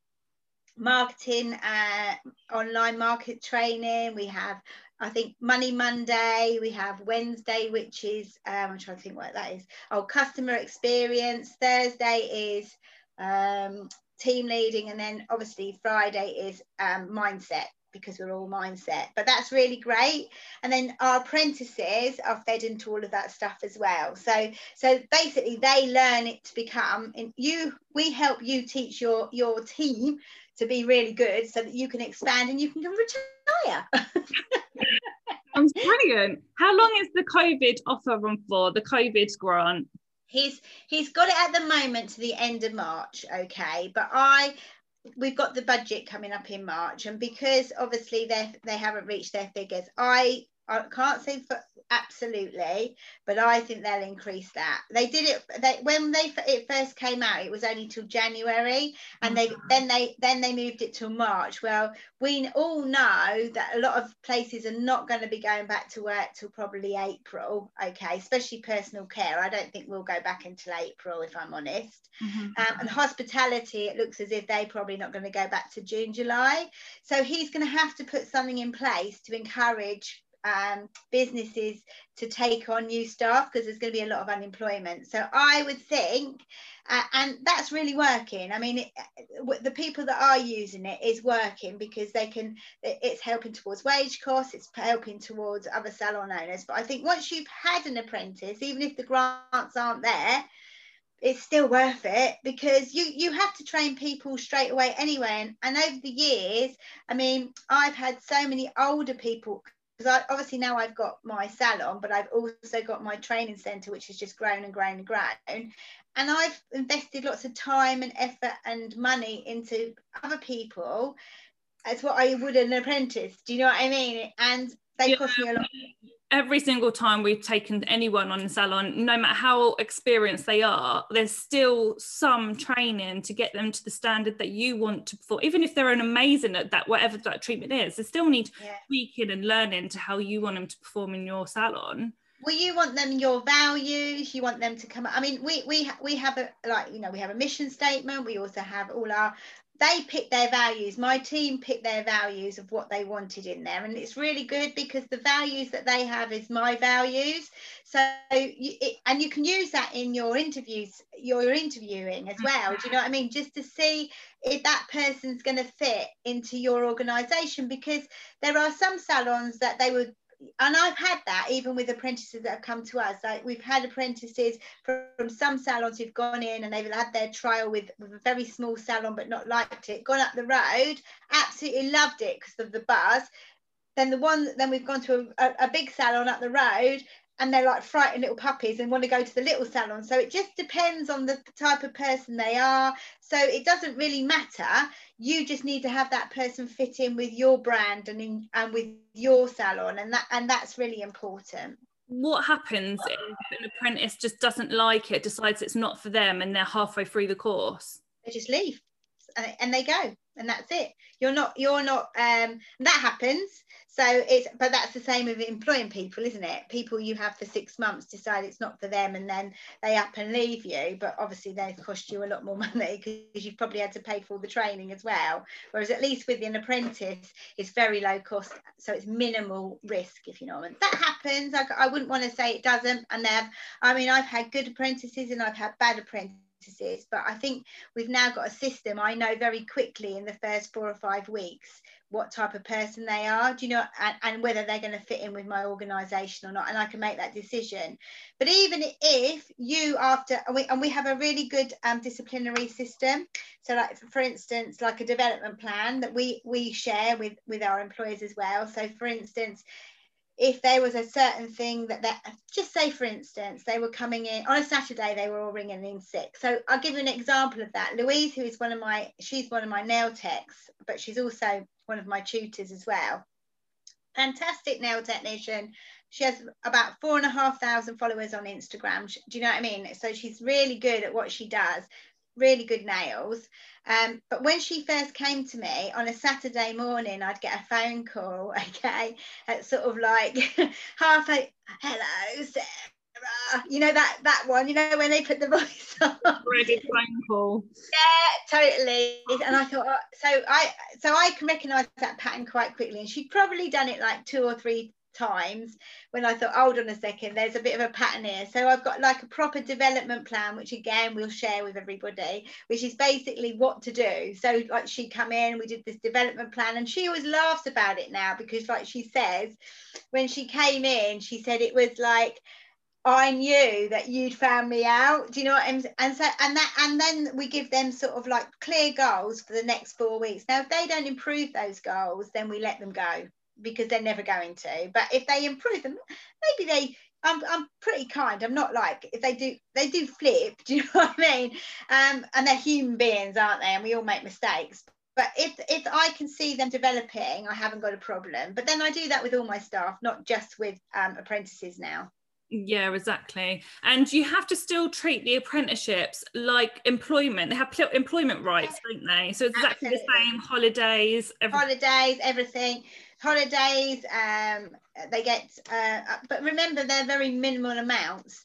marketing, uh, online market training. We have, I think, Money Monday. We have Wednesday, which is, um, I'm trying to think what that is. Oh, customer experience. Thursday is um, team leading. And then obviously Friday is um, mindset because we're all mindset but that's really great and then our apprentices are fed into all of that stuff as well so so basically they learn it to become and you we help you teach your your team to be really good so that you can expand and you can retire. Sounds brilliant. How long is the COVID offer run for, the COVID grant? He's he's got it at the moment to the end of March, okay. But I we've got the budget coming up in March, and because obviously they they haven't reached their figures, I I can't say for absolutely, but I think they'll increase that. They did it they, when they it first came out. It was only till January, and they mm-hmm. then they then they moved it till March. Well, we all know that a lot of places are not going to be going back to work till probably April. Okay, especially personal care. I don't think we'll go back until April, if I'm honest. Mm-hmm. Um, and hospitality, it looks as if they're probably not going to go back to June, July. So he's going to have to put something in place to encourage um, businesses to take on new staff because there's going to be a lot of unemployment. So I would think, uh, and that's really working. I mean, it, the people that are using it is working because they can. It's helping towards wage costs. It's helping towards other salon owners. But I think once you've had an apprentice, even if the grants aren't there, it's still worth it because you you have to train people straight away anyway and, and over the years i mean i've had so many older people because obviously now I've got my salon, but I've also got my training centre, which has just grown and grown and grown. And I've invested lots of time and effort and money into other people as what I would an apprentice. Do you know what I mean? And they yeah. cost me a lot every single time we've taken anyone on the salon, no matter how experienced they are, there's still some training to get them to the standard that you want to perform. Even if they're an amazing at that, whatever that treatment is, they still need yeah. tweaking and learning to how you want them to perform in your salon. Well, you want them your values. You want them to come. I mean, we we we have a like you know we have a mission statement. We also have all our they picked their values. My team picked their values of what they wanted in there, and it's really good because the values that they have is my values. So, you, it, and you can use that in your interviews, your interviewing as well. Do you know what I mean? Just to see if that person's going to fit into your organisation, because there are some salons that they would and I've had that even with apprentices that have come to us. Like we've had apprentices from, from some salons who've gone in and they've had their trial with, with a very small salon but not liked it, gone up the road, absolutely loved it because of the buzz. Then the one, then we've gone to a, a, a big salon up the road and they're like frightened little puppies and want to go to the little salon. So it just depends on the type of person they are. So it doesn't really matter. You just need to have that person fit in with your brand and in, and with your salon, and that and that's really important. What happens if an apprentice just doesn't like it, decides it's not for them, and they're halfway through the course? They just leave, and they go, and that's it. You're not. You're not. Um, that happens so it's but that's the same with employing people isn't it people you have for six months decide it's not for them and then they up and leave you but obviously they've cost you a lot more money because you've probably had to pay for all the training as well whereas at least with an apprentice it's very low cost so it's minimal risk if you know what I mean that happens I, I wouldn't want to say it doesn't and then I mean I've had good apprentices and I've had bad apprentices but I think we've now got a system. I know very quickly in the first four or five weeks what type of person they are do you know and, and whether they're going to fit in with my organization or not and i can make that decision. But even if you after and we, and we have a really good um, disciplinary system. So like for instance like a development plan that we we share with with our employers as well. So for instance if there was a certain thing that that just say for instance they were coming in on a saturday they were all ringing in sick. So i'll give you an example of that. Louise who is one of my she's one of my nail techs but she's also one of my tutors as well. Fantastic nail technician. She has about four and a half thousand followers on instagram. Do you know what i mean? So she's really good at what she does really good nails. Um, but when she first came to me on a Saturday morning, I'd get a phone call, okay, at sort of like half a hello, Sarah. You know that that one, you know, when they put the voice on. Ready phone call. Yeah, totally. And I thought, oh, so I so I can recognise that pattern quite quickly. And she'd probably done it like two or three times when I thought, hold on a second, there's a bit of a pattern here. So I've got like a proper development plan, which again we'll share with everybody, which is basically what to do. So like she come in, we did this development plan, and she always laughs about it now because like she says, when she came in, she said it was like I knew that you'd found me out. Do you know what I'm and so and that and then we give them sort of like clear goals for the next four weeks. Now if they don't improve those goals, then we let them go because they're never going to. But if they improve them, maybe they. I'm, I'm pretty kind. I'm not like if they do they do flip. Do you know what I mean? Um, and they're human beings, aren't they? And we all make mistakes. but if if I can see them developing, I haven't got a problem. But then I do that with all my staff, not just with um, apprentices now. Yeah, exactly. And you have to still treat the apprenticeships like employment. They have pl- employment rights, don't they? So it's exactly Absolutely. the same holidays. Every- holidays, everything. Holidays, um, they get, uh, but remember, they're very minimal amounts.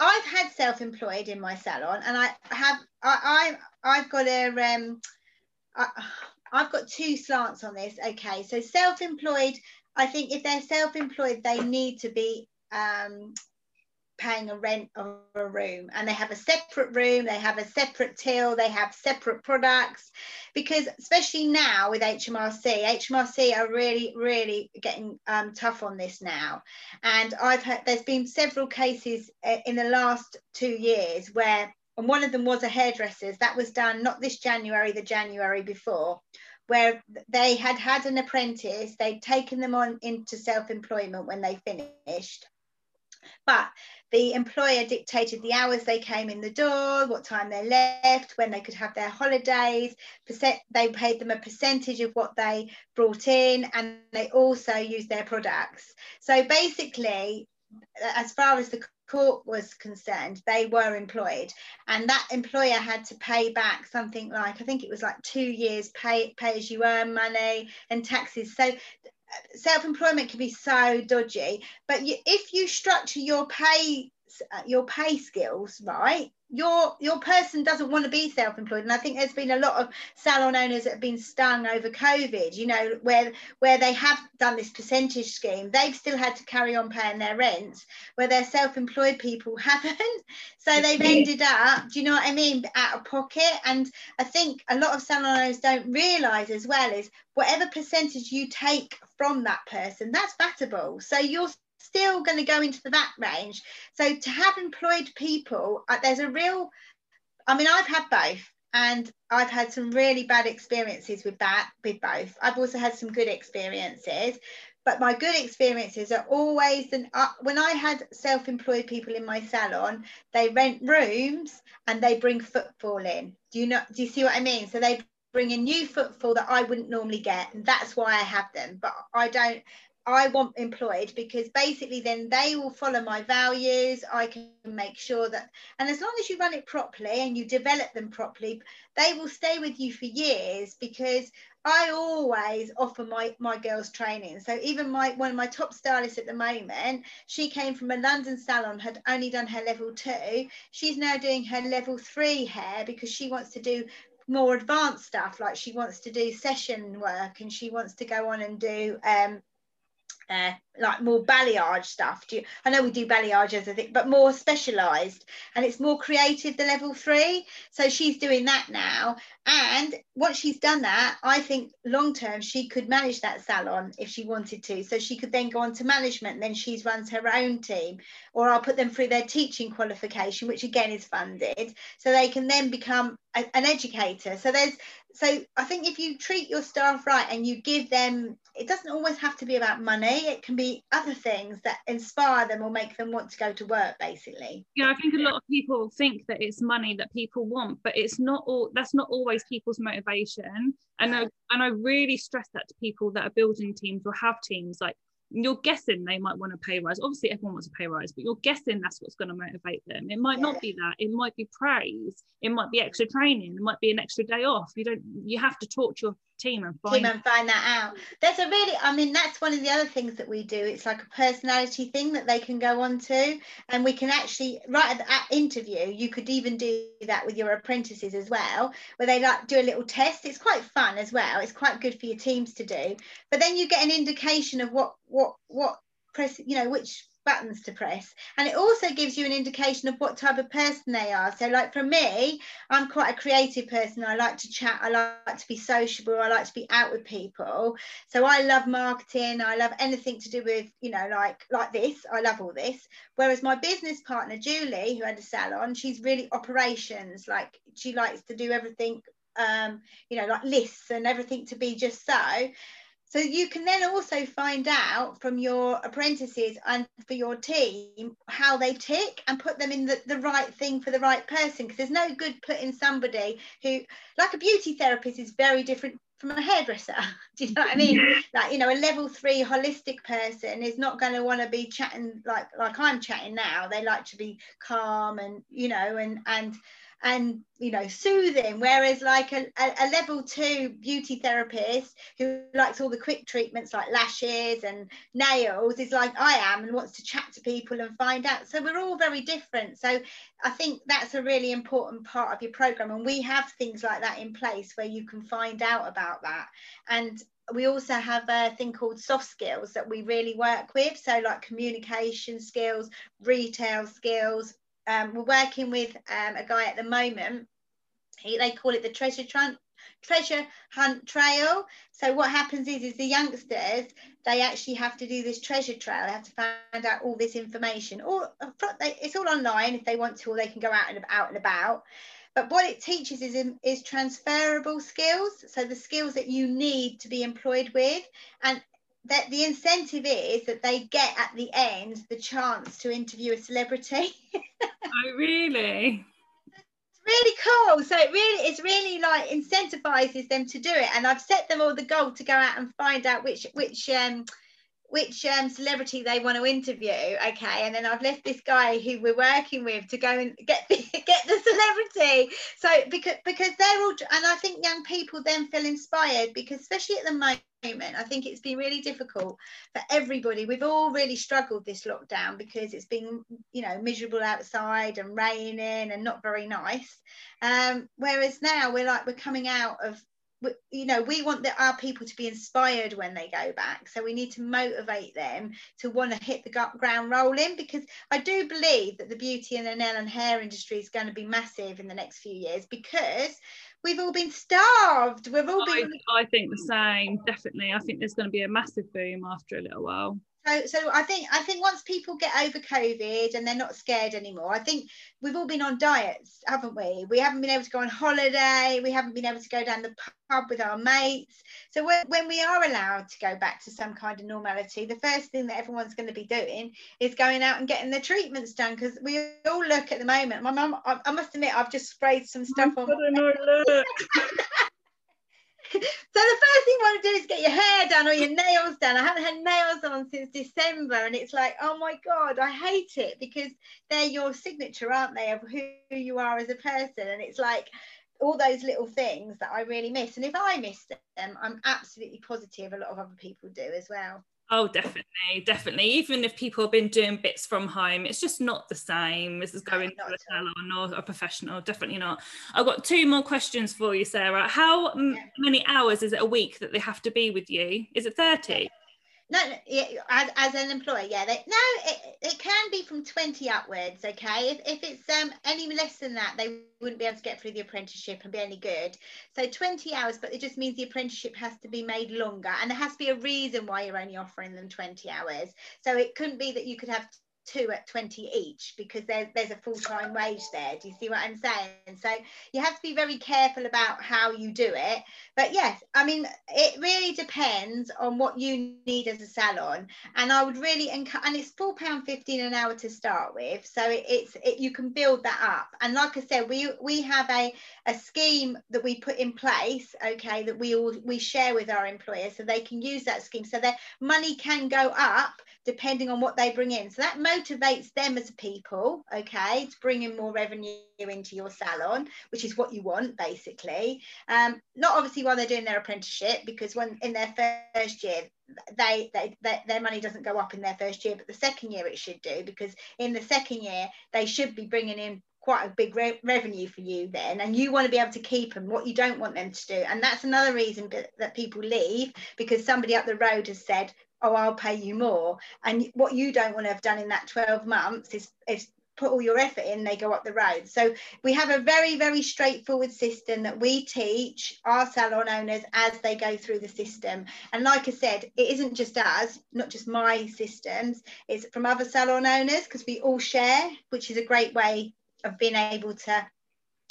I've had self-employed in my salon, and I have I, I I've got a um, I, I've got two slants on this. Okay, so self-employed. I think if they're self-employed, they need to be um, paying a rent of a room and they have a separate room they have a separate till they have separate products. Because especially now with hmrc hmrc are really really getting um, tough on this now. And i've heard there's been several cases uh, in the last two years where and one of them was a hairdresser's that was done not this january the january before where they had had an apprentice they'd taken them on into self-employment when they finished but the employer dictated the hours they came in the door, what time they left, when they could have their holidays. Percent, they paid them a percentage of what they brought in, and they also used their products. So basically, as far as the court was concerned, they were employed, and that employer had to pay back something like I think it was like two years pay pay as you earn money and taxes. So self-employment can be so dodgy but you, if you structure your pay uh, your pay skills right? Your your person doesn't want to be self-employed and i think there's been a lot of salon owners that have been stung over covid you know where where they have done this percentage scheme they've still had to carry on paying their rents where their self-employed people haven't. So they've ended up do you know what i mean out of pocket and i think a lot of salon owners don't realize as well is whatever percentage you take from that person that's vatable so you're still going to go into the VAT range. So to have employed people, uh, there's a real, I mean, I've had both and I've had some really bad experiences with that, with both. I've also had some good experiences, but my good experiences are always and uh, when I had self-employed people in my salon, they rent rooms and they bring footfall in. Do you know? Do you see what I mean? So they bring a new footfall that I wouldn't normally get, and that's why I have them. But I don't I want employed because basically then they will follow my values. I can make sure that, and as long as you run it properly and you develop them properly, they will stay with you for years because I always offer my, my girls training. So even my one of my top stylists at the moment, she came from a London salon, had only done her level two. She's now doing her level three hair because she wants to do more advanced stuff like she wants to do session work and she wants to go on and do um, uh, like more balayage stuff. Do you, I know we do balayage as a thing, but more specialised and it's more creative, the level three. So she's doing that now. And once she's done that, I think long term she could manage that salon if she wanted to. So she could then go on to management, then she runs her own team, or I'll put them through their teaching qualification, which again is funded. So they can then become a, an educator. So there's so I think if you treat your staff right and you give them, it doesn't always have to be about money. It can be other things that inspire them or make them want to go to work, basically. Yeah, I think a lot of people think that it's money that people want, but it's not all. That's not always people's motivation. And I, and I really stress that to people that are building teams or have teams. Like you're guessing they might want a pay rise. Obviously, everyone wants a pay rise, but you're guessing that's what's going to motivate them. It might yeah. not be that. It might be praise. It might be extra training. It might be an extra day off. You don't. You have to talk to your team and find team and find that out. There's a really, I mean, that's one of the other things that we do. It's like a personality thing that they can go on to, and we can actually right at the at interview. You could even do that with your apprentices as well, where they like do a little test. It's quite fun as well. It's quite good for your teams to do. But then you get an indication of what what what press, you know, which buttons to press. And it also gives you an indication of what type of person they are. So like for me i'm quite a creative person. I like to chat. I like to be sociable. I like to be out with people. So i love marketing. I love anything to do with you know like like this. I love all this. Whereas my business partner julie who had a salon she's really operations. Like she likes to do everything um you know like lists and everything to be just so so you can then also find out from your apprentices and for your team how they tick and put them in the, the right thing for the right person. Because there's no good putting somebody who, like a beauty therapist, is very different from a hairdresser. Do you know what I mean? like, you know, a level three holistic person is not going to want to be chatting like like I'm chatting now. They like to be calm and you know and and and you know soothing. Whereas like a, a, level two beauty therapist who likes all the quick treatments like lashes and nails is like i am and wants to chat to people and find out. So we're all very different. So i think that's a really important part of your program. And we have things like that in place where you can find out about that. And we also have a thing called soft skills that we really work with. So like communication skills retail skills um, we're working with um, a guy at the moment. He, they call it the treasure trunk treasure hunt trail. So what happens is, is the youngsters they actually have to do this treasure trail. They have to find out all this information. Or it's all online if they want to, or they can go out and out and about. But what it teaches is is transferable skills. So the skills that you need to be employed with, and that the incentive is that they get at the end the chance to interview a celebrity. oh, really? It's really cool. So it really, it's really like incentivizes them to do it. And I've set them all the goal to go out and find out which which um which um, celebrity they want to interview. Okay, and then I've left this guy who we're working with to go and get the, get the celebrity. So because because they're all, and I think young people then feel inspired because especially at the moment. I think it's been really difficult for everybody. We've all really struggled this lockdown because it's been, you know, miserable outside and raining and not very nice. Um, whereas now we're like we're coming out of you know we want the, our people to be inspired when they go back. So we need to motivate them to want to hit the ground rolling because i do believe that the beauty and the nail and hair industry is going to be massive in the next few years because we've all been starved. We've all been I, I think the same definitely. I think there's going to be a massive boom after a little while so, so I think I think once people get over COVID and they're not scared anymore, I think we've all been on diets, haven't we? We haven't been able to go on holiday. We haven't been able to go down the pub with our mates. So when, when we are allowed to go back to some kind of normality, the first thing that everyone's going to be doing is going out and getting their treatments done because we all look at the moment. My mum, I, I, must admit, I've just sprayed some stuff on. so the first thing you want to do is get your hair done or your nails done. I haven't had nails on since December, and it's like, oh my god, I hate it because they're your signature, aren't they, of who you are as a person? And it's like all those little things that I really miss. And if I miss them, I'm absolutely positive a lot of other people do as well. Oh, definitely, definitely. Even if people have been doing bits from home, it's just not the same as going no, to a salon or a professional. Definitely not. I've got two more questions for you, Sarah. How yeah. many hours is it a week that they have to be with you? Is it 30? No, as, as an employer, yeah. They, no, it, it can be from 20 upwards, okay? If, if it's um any less than that, they wouldn't be able to get through the apprenticeship and be any good. So 20 hours, but it just means the apprenticeship has to be made longer and there has to be a reason why you're only offering them 20 hours. So it couldn't be that you could have two at 20 each because there's there's a full-time wage there. Do you see what i'm saying? So you have to be very careful about how you do it. But yes i mean it really depends on what you need as a salon. And i would really encourage and it's four pound 15 an hour to start with. So it, it's it, you can build that up. And like i said we we have a a scheme that we put in place okay that we all we share with our employers so they can use that scheme. So their money can go up depending on what they bring in so that motivates them as people, okay, to bring in more revenue into your salon, which is what you want basically. Um, not obviously while they're doing their apprenticeship, because when in their first year, they, they, they, their money doesn't go up in their first year, but the second year it should do, because in the second year they should be bringing in quite a big re- revenue for you then and you want to be able to keep them what you don't want them to do and that's another reason that people leave because somebody up the road has said oh, I'll pay you more. And what you don't want to have done in that 12 months is, is put all your effort in, they go up the road. So we have a very, very straightforward system that we teach our salon owners as they go through the system. And like I said, it isn't just us, not just my systems, it's from other salon owners because we all share, which is a great way of being able to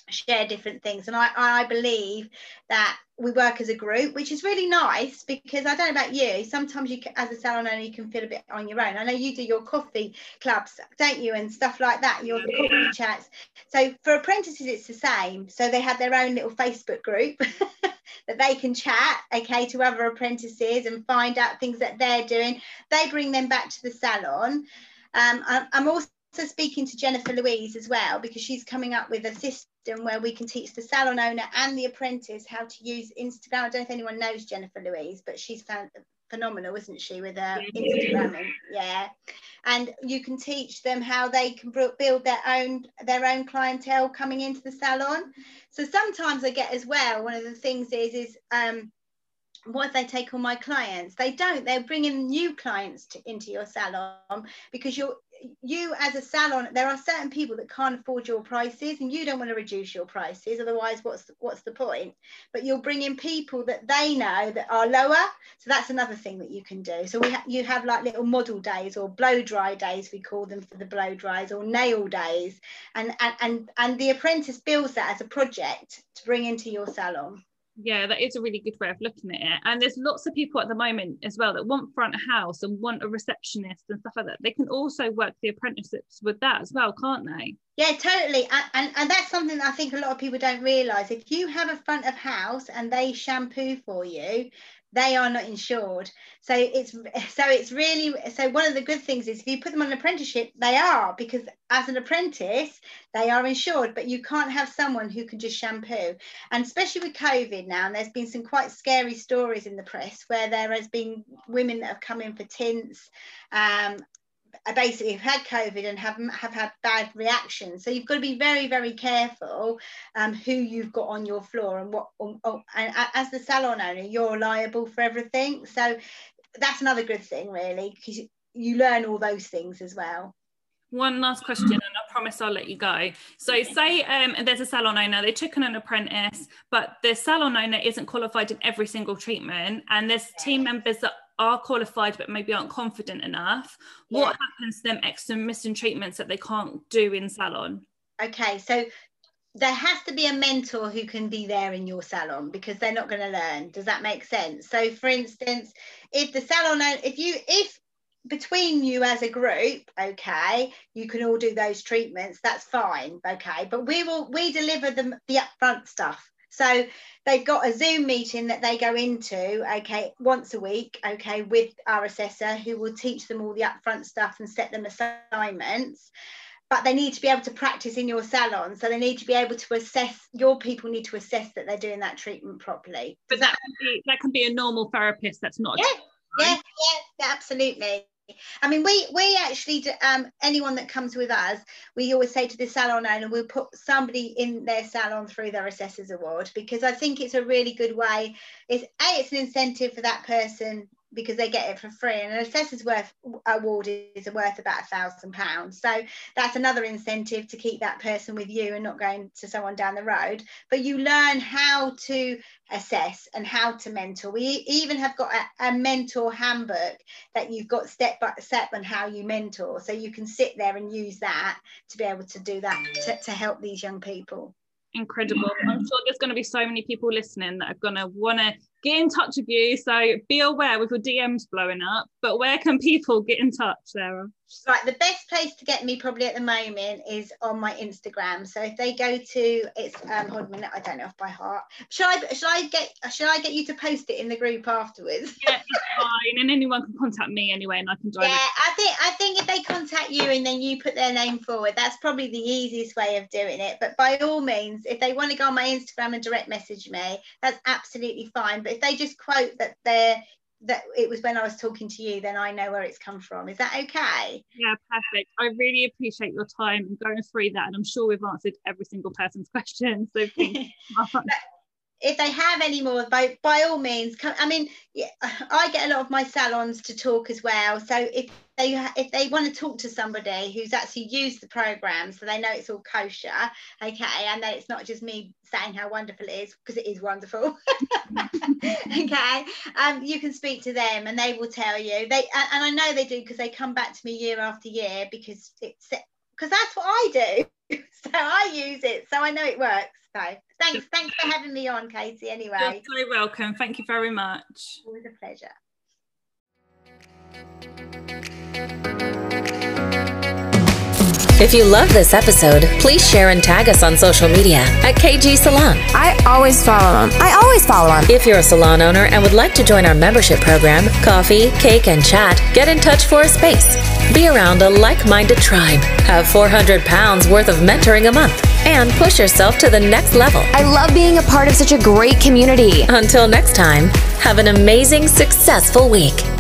share different things. And I, I believe that we work as a group which is really nice because I don't know about you sometimes you as a salon owner you can feel a bit on your own. I know you do your coffee clubs don't you and stuff like that your yeah. coffee chats. So for apprentices it's the same. So they have their own little Facebook group that they can chat okay to other apprentices and find out things that they're doing. They bring them back to the salon. Um, I'm also speaking to Jennifer Louise as well because she's coming up with a system where we can teach the salon owner and the apprentice how to use Instagram. I don't know if anyone knows Jennifer Louise, but she's phenomenal, isn't she, with her Instagram? And, yeah, and you can teach them how they can build their own their own clientele coming into the salon. So sometimes I get as well. One of the things is is um, what if they take all my clients? They don't. They're bringing new clients to, into your salon because you're you as a salon. There are certain people that can't afford your prices, and you don't want to reduce your prices. Otherwise, what's what's the point? But you're bringing people that they know that are lower. So that's another thing that you can do. So we ha- you have like little model days or blow dry days, we call them for the blow dries, or nail days, and and and and the apprentice builds that as a project to bring into your salon yeah that is a really good way of looking at it. And there's lots of people at the moment as well that want front of house and want a receptionist and stuff like that. They can also work the apprenticeships with that as well can't they? Yeah totally. And, and, and that's something that i think a lot of people don't realize. If you have a front of house and they shampoo for you they are not insured. So it's so it's really so one of the good things is if you put them on an apprenticeship they are because as an apprentice they are insured but you can't have someone who can just shampoo. And especially with covid now and there's been some quite scary stories in the press where there has been women that have come in for tints um, basically have had COVID and have have had bad reactions. So you've got to be very very careful um, who you've got on your floor and what. Oh, oh, and as the salon owner, you're liable for everything. So that's another good thing, really, because you learn all those things as well. One last question, and I promise I'll let you go. So, say um, there's a salon owner, they took on an apprentice, but the salon owner isn't qualified in every single treatment, and there's team members that are qualified but maybe aren't confident enough yeah. what happens to them extra missing treatments that they can't do in salon? Okay so there has to be a mentor who can be there in your salon because they're not going to learn. Does that make sense? So for instance if the salon if you if between you as a group okay you can all do those treatments that's fine okay? But we will we deliver them the upfront stuff so they've got a Zoom meeting that they go into, okay, once a week, okay, with our assessor who will teach them all the upfront stuff and set them assignments. But they need to be able to practice in your salon. So they need to be able to assess, your people need to assess that they're doing that treatment properly. But that can be, that can be a normal therapist that's not. Yeah, yeah, yeah, absolutely. I mean, we we actually um, anyone that comes with us, we always say to the salon owner, we'll put somebody in their salon through their assessors award because I think it's a really good way. It's a it's an incentive for that person because they get it for free. And an assessor's worth award is worth about a thousand pounds. So that's another incentive to keep that person with you and not going to someone down the road. But you learn how to assess and how to mentor. We even have got a, a mentor handbook that you've got step by step on how you mentor. So you can sit there and use that to be able to do that to, to help these young people incredible. I'm sure there's going to be so many people listening that are going to want to get in touch with you. So be aware with your DMs blowing up. But where can people get in touch, Sarah? Right, the best place to get me probably at the moment is on my Instagram. So if they go to it's um hold a minute, I don't know off by heart. Should I should I get should I get you to post it in the group afterwards? Yeah, it's fine. And anyone can contact me anyway and I can drive Yeah. I think I think if they contact you and then you put their name forward, that's probably the easiest way of doing it. But by all means, if they want to go on my Instagram and direct message me, that's absolutely fine. But if they just quote that they're that it was when I was talking to you, then I know where it's come from. Is that okay? Yeah, perfect. I really appreciate your time and going through that. And I'm sure we've answered every single person's question. So if they have any more, by by all means, come, I mean, yeah, I get a lot of my salons to talk as well. So if they if they want to talk to somebody who's actually used the program, so they know it's all kosher, okay, and that it's not just me saying how wonderful it is because it is wonderful. okay, um, you can speak to them and they will tell you. They and, I know they do because they come back to me year after year because it's because that's what I do. so I use it, so I know it works. So thanks, thanks for having me on, Katie. Anyway, you're so welcome. Thank you very much. Always a pleasure. If you love this episode, please share and tag us on social media at KG Salon. I always follow them. I always follow them. If you're a salon owner and would like to join our membership program, coffee, cake, and chat, get in touch for a space. Be around a like minded tribe. Have 400 pounds worth of mentoring a month. And push yourself to the next level. I love being a part of such a great community. Until next time, have an amazing, successful week.